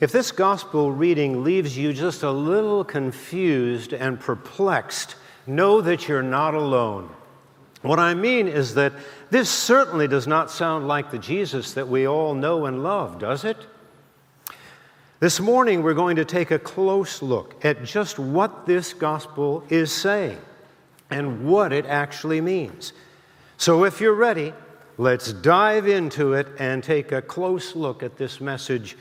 If this gospel reading leaves you just a little confused and perplexed, know that you're not alone. What I mean is that this certainly does not sound like the Jesus that we all know and love, does it? This morning, we're going to take a close look at just what this gospel is saying and what it actually means. So, if you're ready, let's dive into it and take a close look at this message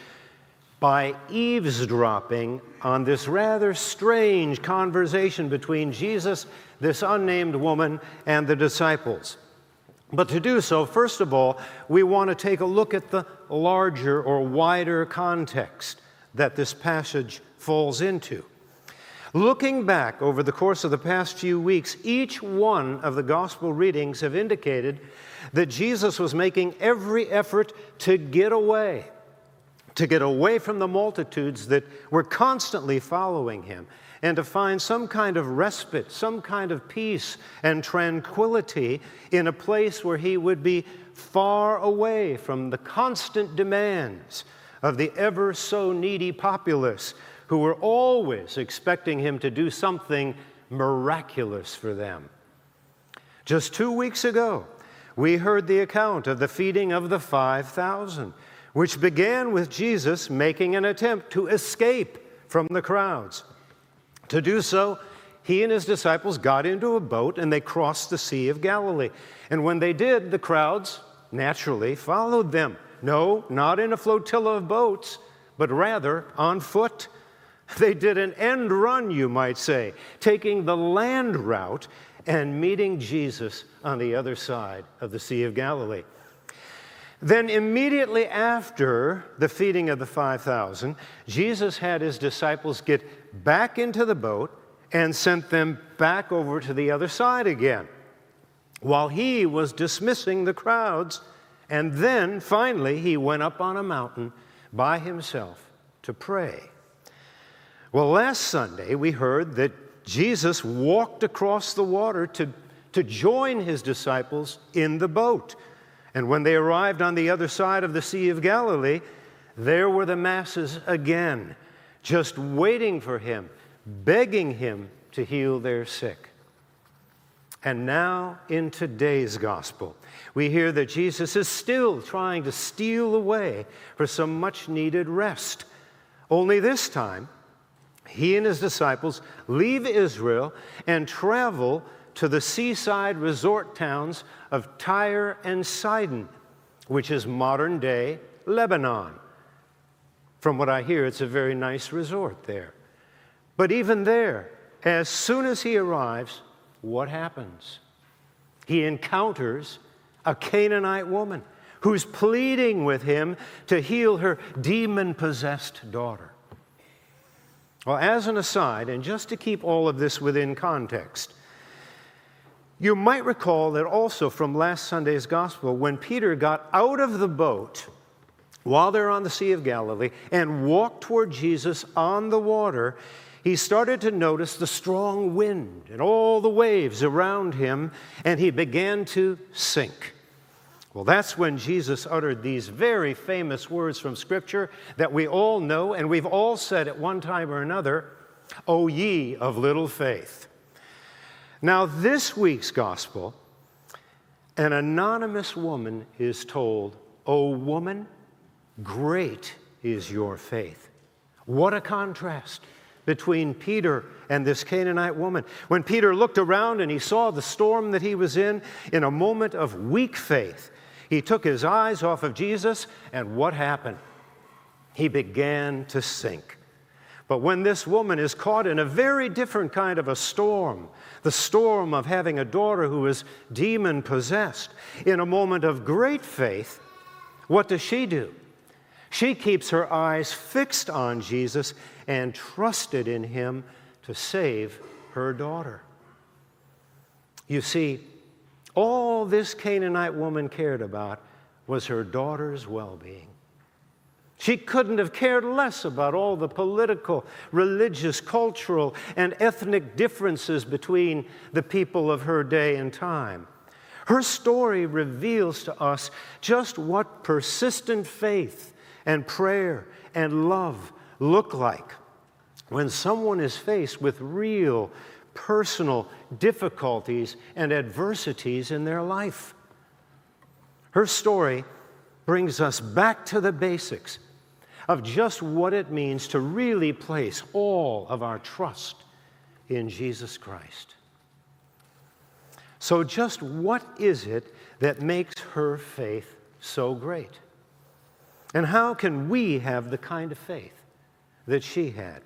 by eavesdropping on this rather strange conversation between Jesus, this unnamed woman, and the disciples. But to do so, first of all, we want to take a look at the larger or wider context that this passage falls into. Looking back over the course of the past few weeks, each one of the gospel readings have indicated that Jesus was making every effort to get away to get away from the multitudes that were constantly following him and to find some kind of respite, some kind of peace and tranquility in a place where he would be far away from the constant demands of the ever so needy populace who were always expecting him to do something miraculous for them. Just two weeks ago, we heard the account of the feeding of the 5,000 which began with Jesus making an attempt to escape from the crowds. To do so, he and his disciples got into a boat and they crossed the Sea of Galilee. And when they did, the crowds naturally followed them. No, not in a flotilla of boats, but rather on foot. They did an end run, you might say, taking the land route and meeting Jesus on the other side of the Sea of Galilee. Then, immediately after the feeding of the 5,000, Jesus had his disciples get back into the boat and sent them back over to the other side again while he was dismissing the crowds. And then, finally, he went up on a mountain by himself to pray. Well, last Sunday, we heard that Jesus walked across the water to, to join his disciples in the boat. And when they arrived on the other side of the Sea of Galilee, there were the masses again, just waiting for him, begging him to heal their sick. And now, in today's gospel, we hear that Jesus is still trying to steal away for some much needed rest. Only this time, he and his disciples leave Israel and travel to the seaside resort towns of Tyre and Sidon, which is modern day Lebanon. From what I hear, it's a very nice resort there. But even there, as soon as he arrives, what happens? He encounters a Canaanite woman who's pleading with him to heal her demon possessed daughter. Well, as an aside, and just to keep all of this within context, you might recall that also from last Sunday's gospel, when Peter got out of the boat while they're on the Sea of Galilee and walked toward Jesus on the water, he started to notice the strong wind and all the waves around him, and he began to sink. Well, that's when Jesus uttered these very famous words from Scripture that we all know and we've all said at one time or another O ye of little faith. Now, this week's gospel, an anonymous woman is told, O woman, great is your faith. What a contrast between Peter and this Canaanite woman. When Peter looked around and he saw the storm that he was in, in a moment of weak faith, he took his eyes off of Jesus, and what happened? He began to sink. But when this woman is caught in a very different kind of a storm, the storm of having a daughter who is demon possessed, in a moment of great faith, what does she do? She keeps her eyes fixed on Jesus and trusted in him to save her daughter. You see, all this Canaanite woman cared about was her daughter's well being. She couldn't have cared less about all the political, religious, cultural, and ethnic differences between the people of her day and time. Her story reveals to us just what persistent faith and prayer and love look like when someone is faced with real personal difficulties and adversities in their life. Her story brings us back to the basics of just what it means to really place all of our trust in Jesus Christ. So, just what is it that makes her faith so great? And how can we have the kind of faith that she had?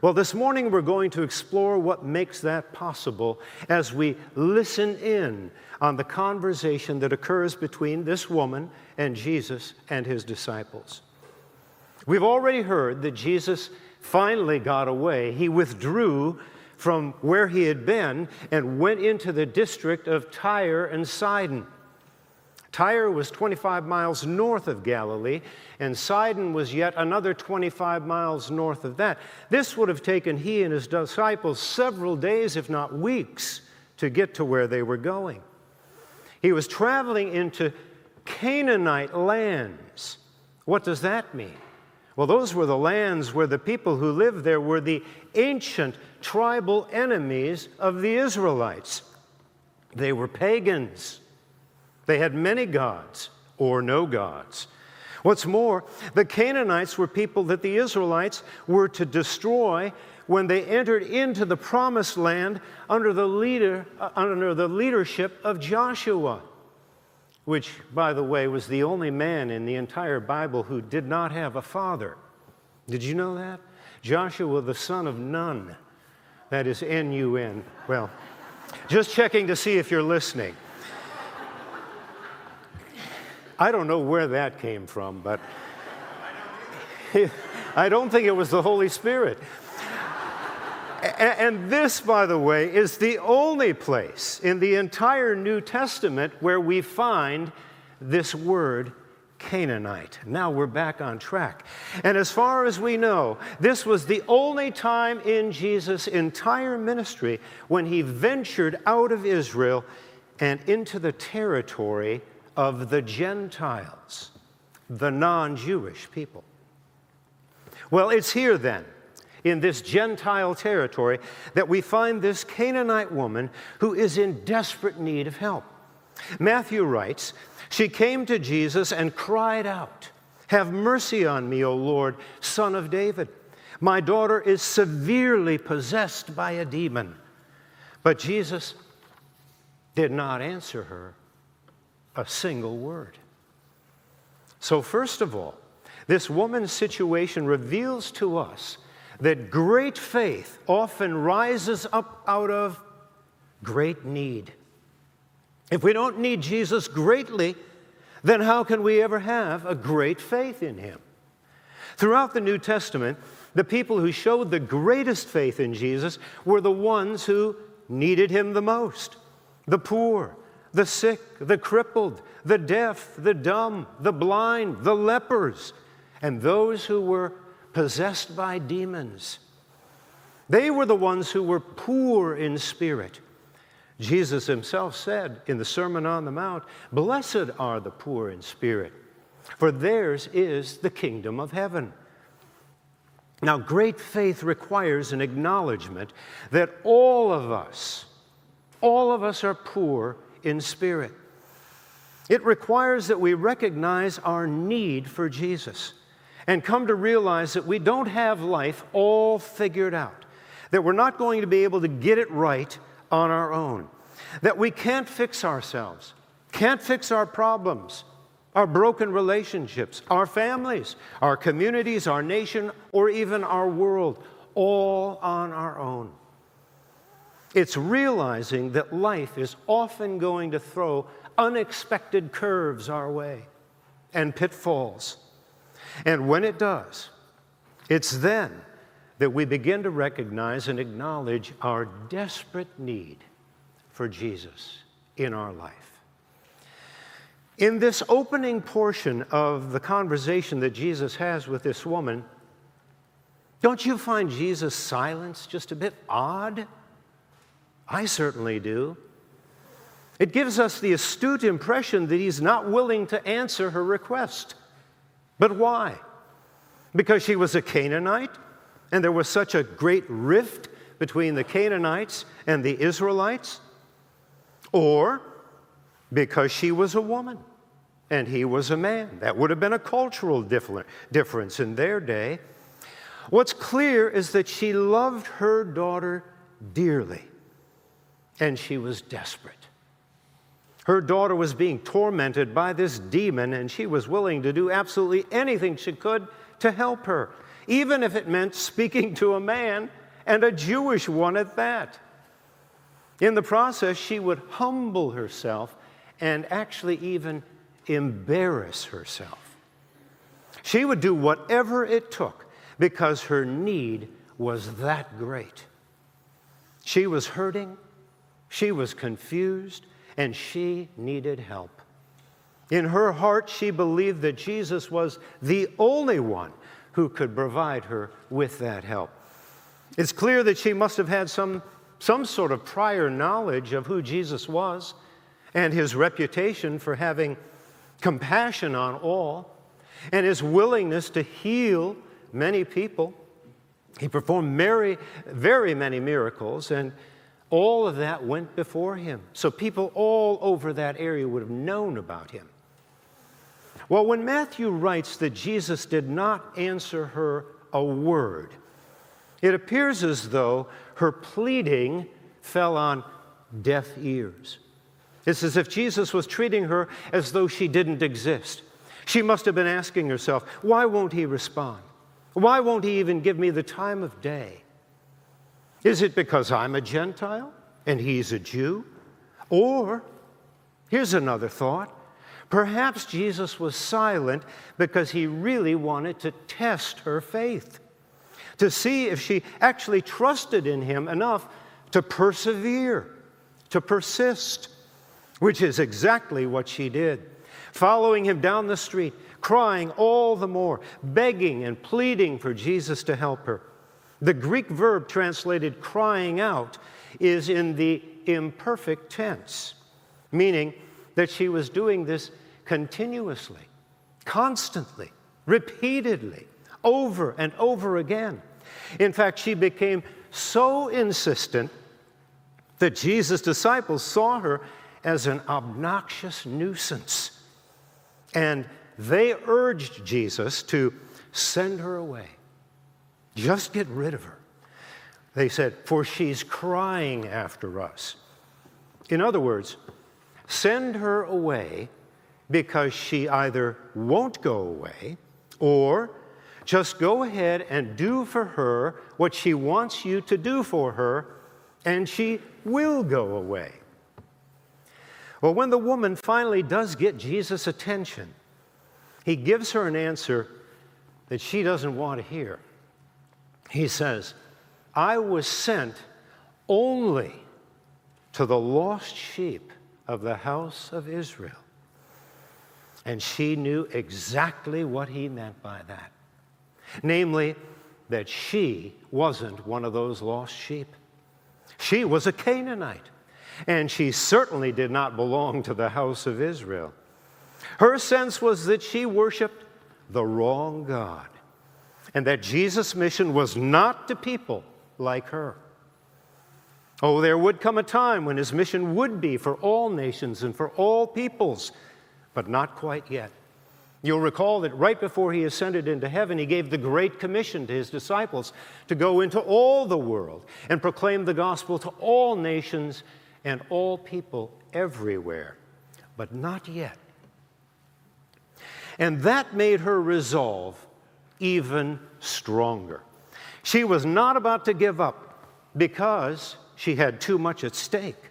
Well, this morning we're going to explore what makes that possible as we listen in on the conversation that occurs between this woman and Jesus and his disciples. We've already heard that Jesus finally got away. He withdrew from where he had been and went into the district of Tyre and Sidon. Tyre was 25 miles north of Galilee, and Sidon was yet another 25 miles north of that. This would have taken he and his disciples several days, if not weeks, to get to where they were going. He was traveling into Canaanite lands. What does that mean? Well, those were the lands where the people who lived there were the ancient tribal enemies of the Israelites. They were pagans. They had many gods or no gods. What's more, the Canaanites were people that the Israelites were to destroy when they entered into the promised land under the, leader, uh, under the leadership of Joshua, which, by the way, was the only man in the entire Bible who did not have a father. Did you know that? Joshua, the son of Nun. That is N U N. Well, just checking to see if you're listening. I don't know where that came from, but I don't think it was the Holy Spirit. And this, by the way, is the only place in the entire New Testament where we find this word Canaanite. Now we're back on track. And as far as we know, this was the only time in Jesus' entire ministry when he ventured out of Israel and into the territory of the Gentiles, the non Jewish people. Well, it's here then, in this Gentile territory, that we find this Canaanite woman who is in desperate need of help. Matthew writes, She came to Jesus and cried out, Have mercy on me, O Lord, son of David. My daughter is severely possessed by a demon. But Jesus did not answer her a single word. So, first of all, this woman's situation reveals to us that great faith often rises up out of great need. If we don't need Jesus greatly, then how can we ever have a great faith in him? Throughout the New Testament, the people who showed the greatest faith in Jesus were the ones who needed him the most the poor, the sick, the crippled, the deaf, the dumb, the blind, the lepers, and those who were possessed by demons. They were the ones who were poor in spirit. Jesus himself said in the Sermon on the Mount, Blessed are the poor in spirit, for theirs is the kingdom of heaven. Now, great faith requires an acknowledgement that all of us, all of us are poor in spirit. It requires that we recognize our need for Jesus and come to realize that we don't have life all figured out, that we're not going to be able to get it right on our own, that we can't fix ourselves, can't fix our problems, our broken relationships, our families, our communities, our nation, or even our world, all on our own. It's realizing that life is often going to throw unexpected curves our way and pitfalls. And when it does, it's then that we begin to recognize and acknowledge our desperate need for Jesus in our life. In this opening portion of the conversation that Jesus has with this woman, don't you find Jesus' silence just a bit odd? I certainly do. It gives us the astute impression that he's not willing to answer her request But why? Because she was a Canaanite and there was such a great rift between the Canaanites and the Israelites? Or because she was a woman and he was a man? That would have been a cultural difference in their day. What's clear is that she loved her daughter dearly and she was desperate. Her daughter was being tormented by this demon, and she was willing to do absolutely anything she could to help her, even if it meant speaking to a man and a Jewish one at that. In the process, she would humble herself and actually even embarrass herself. She would do whatever it took because her need was that great. She was hurting, she was confused, and she needed help. In her heart, she believed that Jesus was the only one who could provide her with that help. It's clear that she must have had some, some sort of prior knowledge of who Jesus was and his reputation for having compassion on all and his willingness to heal many people. He performed very, very many miracles, and all of that went before him. So people all over that area would have known about him. Well, when Matthew writes that Jesus did not answer her a word, it appears as though her pleading fell on deaf ears. It's as if Jesus was treating her as though she didn't exist. She must have been asking herself, why won't he respond? Why won't he even give me the time of day? Is it because I'm a Gentile and he's a Jew? Or, here's another thought perhaps Jesus was silent because he really wanted to test her faith, to see if she actually trusted in him enough to persevere, to persist, which is exactly what she did. Following him down the street, crying all the more, begging and pleading for Jesus to help her. The Greek verb translated crying out is in the imperfect tense, meaning that she was doing this continuously, constantly, repeatedly, over and over again. In fact, she became so insistent that Jesus' disciples saw her as an obnoxious nuisance. And they urged Jesus to send her away. Just get rid of her. They said, For she's crying after us. In other words, send her away because she either won't go away or just go ahead and do for her what she wants you to do for her, and she will go away. Well, when the woman finally does get Jesus' attention, he gives her an answer that she doesn't want to hear. He says, I was sent only to the lost sheep of the house of Israel. And she knew exactly what he meant by that. Namely, that she wasn't one of those lost sheep. She was a Canaanite, and she certainly did not belong to the house of Israel. Her sense was that she worshiped the wrong God and that Jesus' mission was not to people like her. Oh, there would come a time when his mission would be for all nations and for all peoples, but not quite yet. You'll recall that right before he ascended into heaven, he gave the Great Commission to his disciples to go into all the world and proclaim the gospel to all nations and all people everywhere, but not yet. And that made her resolve even stronger. She was not about to give up because she had too much at stake.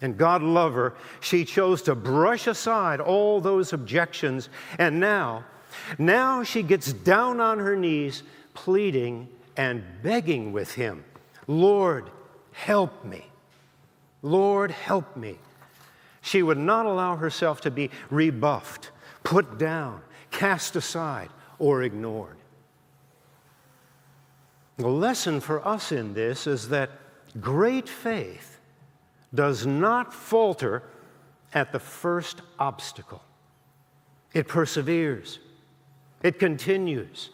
And God love her, she chose to brush aside all those objections. And now, now she gets down on her knees, pleading and begging with him Lord, help me. Lord, help me. She would not allow herself to be rebuffed, put down, cast aside, or ignored. The lesson for us in this is that great faith does not falter at the first obstacle, it perseveres. It continues,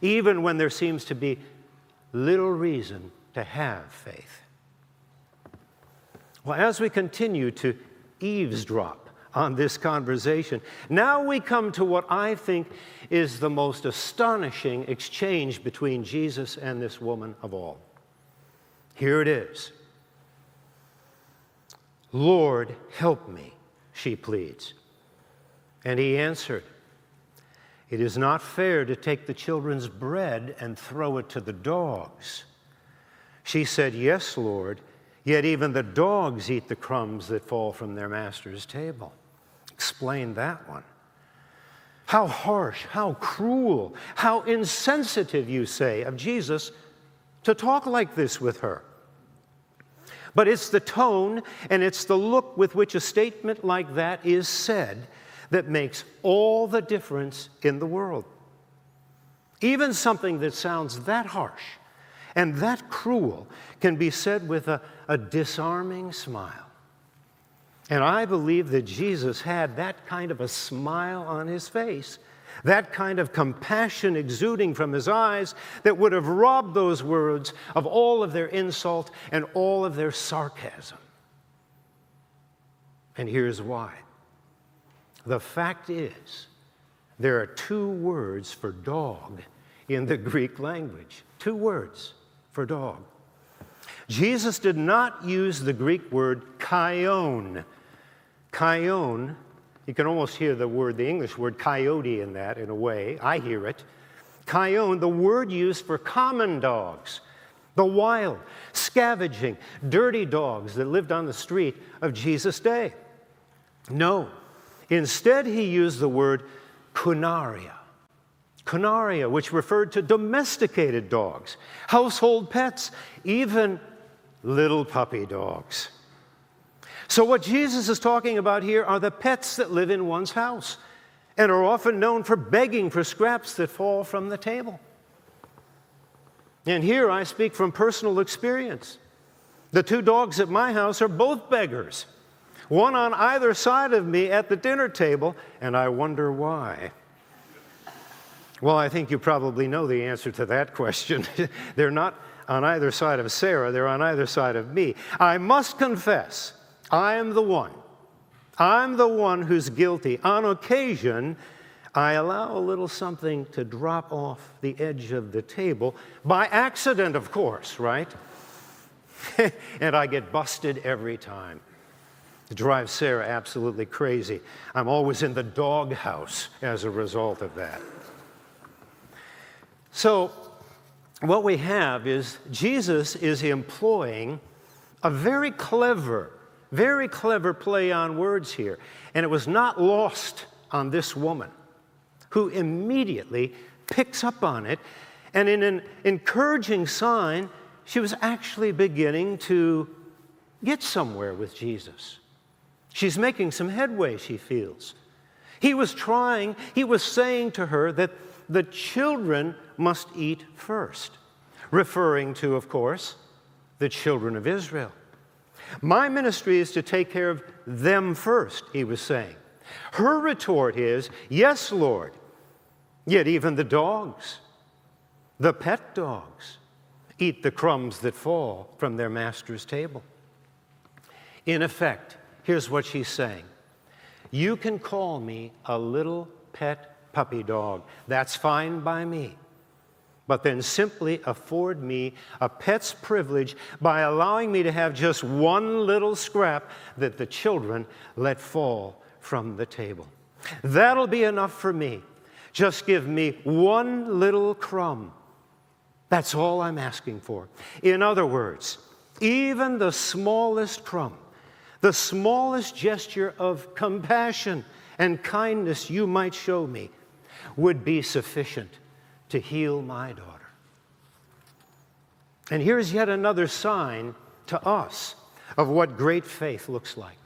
even when there seems to be little reason to have faith. Well, as we continue to eavesdrop on this conversation, now we come to what I think is the most astonishing exchange between Jesus and this woman of all. Here it is Lord, help me, she pleads. And he answered, It is not fair to take the children's bread and throw it to the dogs. She said, Yes, Lord, yet even the dogs eat the crumbs that fall from their master's table. Explain that one. How harsh, how cruel, how insensitive, you say, of Jesus to talk like this with her. But it's the tone and it's the look with which a statement like that is said that makes all the difference in the world. Even something that sounds that harsh and that cruel can be said with a, a disarming smile. And I believe that Jesus had that kind of a smile on his face, that kind of compassion exuding from his eyes that would have robbed those words of all of their insult and all of their sarcasm. And here's why. The fact is, there are two words for dog in the Greek language. Two words for dog. Jesus did not use the Greek word "kaion." Kaion, you can almost hear the word, the English word coyote in that in a way. I hear it. Kaion, the word used for common dogs, the wild, scavenging, dirty dogs that lived on the street of Jesus' day. No, instead, he used the word kunaria. Kunaria, which referred to domesticated dogs, household pets, even little puppy dogs. So, what Jesus is talking about here are the pets that live in one's house and are often known for begging for scraps that fall from the table. And here I speak from personal experience. The two dogs at my house are both beggars, one on either side of me at the dinner table, and I wonder why. Well, I think you probably know the answer to that question. they're not on either side of Sarah, they're on either side of me. I must confess, I am the one. I'm the one who's guilty. On occasion, I allow a little something to drop off the edge of the table, by accident, of course, right? and I get busted every time. It drives Sarah absolutely crazy. I'm always in the doghouse as a result of that. So, what we have is Jesus is employing a very clever, very clever play on words here. And it was not lost on this woman who immediately picks up on it. And in an encouraging sign, she was actually beginning to get somewhere with Jesus. She's making some headway, she feels. He was trying, he was saying to her that the children must eat first, referring to, of course, the children of Israel. My ministry is to take care of them first, he was saying. Her retort is, Yes, Lord. Yet even the dogs, the pet dogs, eat the crumbs that fall from their master's table. In effect, here's what she's saying You can call me a little pet puppy dog. That's fine by me. But then simply afford me a pet's privilege by allowing me to have just one little scrap that the children let fall from the table. That'll be enough for me. Just give me one little crumb. That's all I'm asking for. In other words, even the smallest crumb, the smallest gesture of compassion and kindness you might show me would be sufficient to heal my daughter. And here's yet another sign to us of what great faith looks like.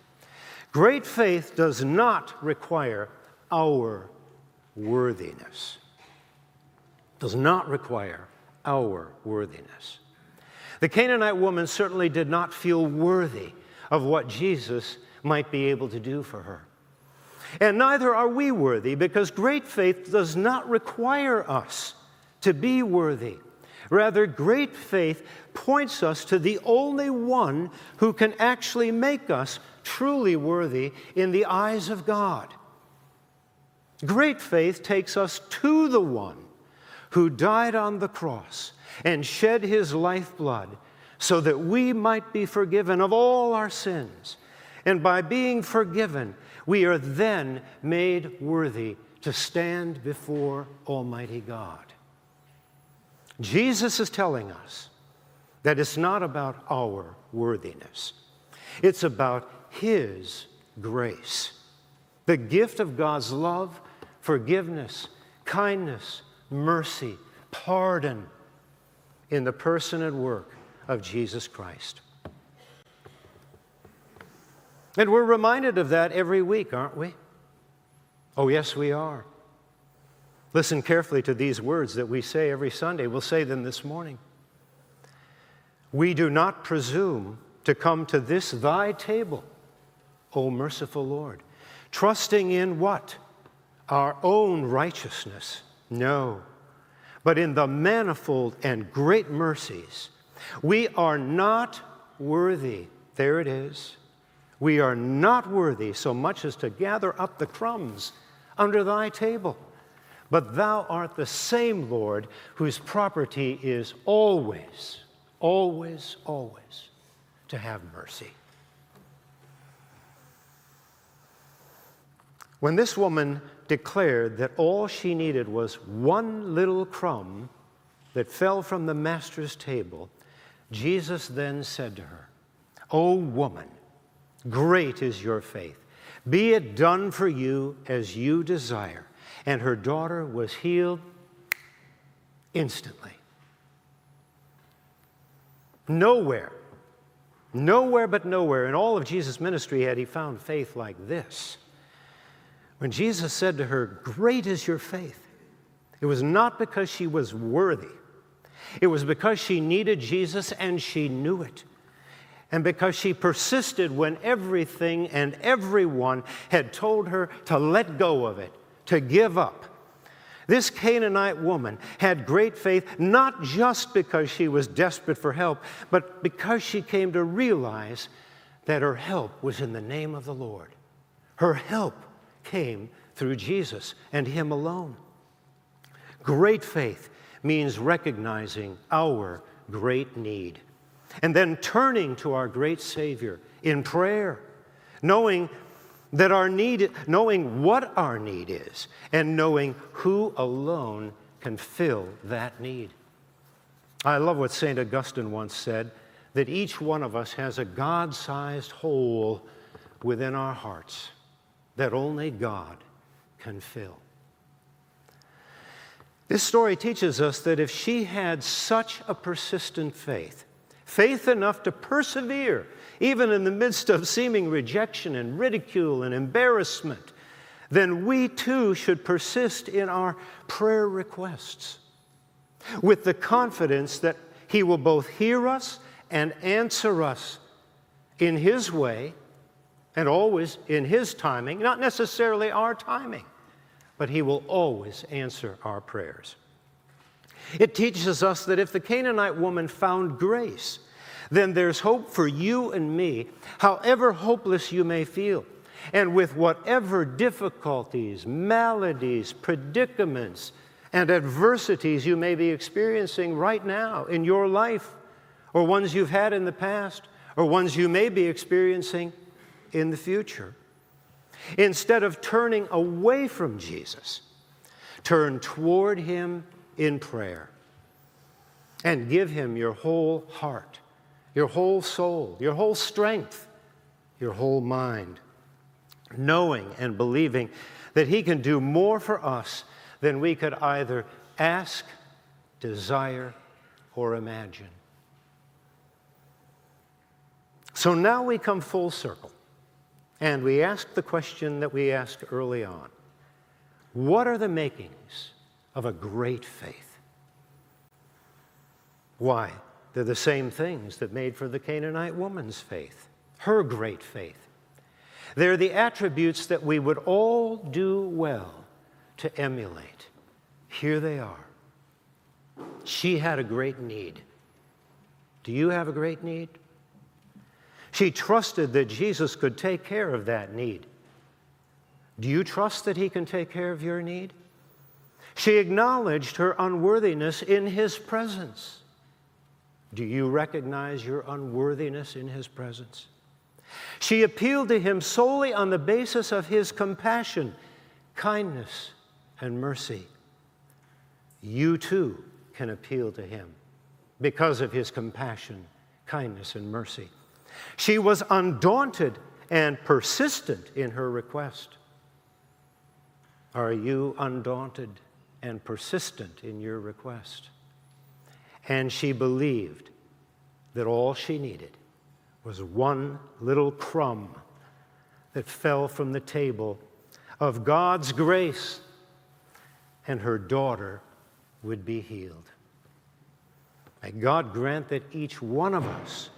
Great faith does not require our worthiness. Does not require our worthiness. The Canaanite woman certainly did not feel worthy of what Jesus might be able to do for her. And neither are we worthy, because great faith does not require us to be worthy. Rather, great faith points us to the only one who can actually make us truly worthy in the eyes of God. Great faith takes us to the one who died on the cross and shed his lifeblood so that we might be forgiven of all our sins. And by being forgiven, we are then made worthy to stand before Almighty God. Jesus is telling us that it's not about our worthiness, it's about His grace. The gift of God's love, forgiveness, kindness, mercy, pardon in the person and work of Jesus Christ. And we're reminded of that every week, aren't we? Oh, yes, we are. Listen carefully to these words that we say every Sunday. We'll say them this morning. We do not presume to come to this thy table, O merciful Lord, trusting in what? Our own righteousness. No, but in the manifold and great mercies. We are not worthy. There it is. We are not worthy so much as to gather up the crumbs under thy table. But thou art the same Lord whose property is always, always, always to have mercy. When this woman declared that all she needed was one little crumb that fell from the master's table, Jesus then said to her, O woman, great is your faith. Be it done for you as you desire and her daughter was healed instantly. Nowhere, nowhere but nowhere in all of Jesus' ministry had he found faith like this. When Jesus said to her, Great is your faith, it was not because she was worthy, it was because she needed Jesus and she knew it. And because she persisted when everything and everyone had told her to let go of it to give up. This Canaanite woman had great faith not just because she was desperate for help, but because she came to realize that her help was in the name of the Lord. Her help came through Jesus and Him alone. Great faith means recognizing our great need and then turning to our great Savior in prayer, knowing that our need, knowing what our need is, and knowing who alone can fill that need. I love what St. Augustine once said that each one of us has a God sized hole within our hearts that only God can fill. This story teaches us that if she had such a persistent faith, faith enough to persevere even in the midst of seeming rejection and ridicule and embarrassment, then we too should persist in our prayer requests with the confidence that He will both hear us and answer us in His way and always in His timing, not necessarily our timing, but He will always answer our prayers. It teaches us that if the Canaanite woman found grace, then there's hope for you and me, however hopeless you may feel. And with whatever difficulties, maladies, predicaments, and adversities you may be experiencing right now in your life, or ones you've had in the past, or ones you may be experiencing in the future. Instead of turning away from Jesus, turn toward Him in prayer and give Him your whole heart your whole soul, your whole strength, your whole mind, knowing and believing that He can do more for us than we could either ask, desire, or imagine. So now we come full circle and we ask the question that we asked early on What are the makings of a great faith? Why? They're the same things that made for the Canaanite woman's faith, her great faith. They're the attributes that we would all do well to emulate. Here they are. She had a great need. Do you have a great need? She trusted that Jesus could take care of that need. Do you trust that He can take care of your need? She acknowledged her unworthiness in His presence. Do you recognize your unworthiness in His presence? She appealed to Him solely on the basis of His compassion, kindness, and mercy. You too can appeal to Him because of His compassion, kindness, and mercy. She was undaunted and persistent in her request. Are you undaunted and persistent in your request? And she believed that all she needed was one little crumb that fell from the table of God's grace, and her daughter would be healed. May God grant that each one of us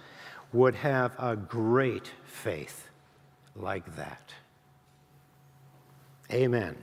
would have a great faith like that. Amen.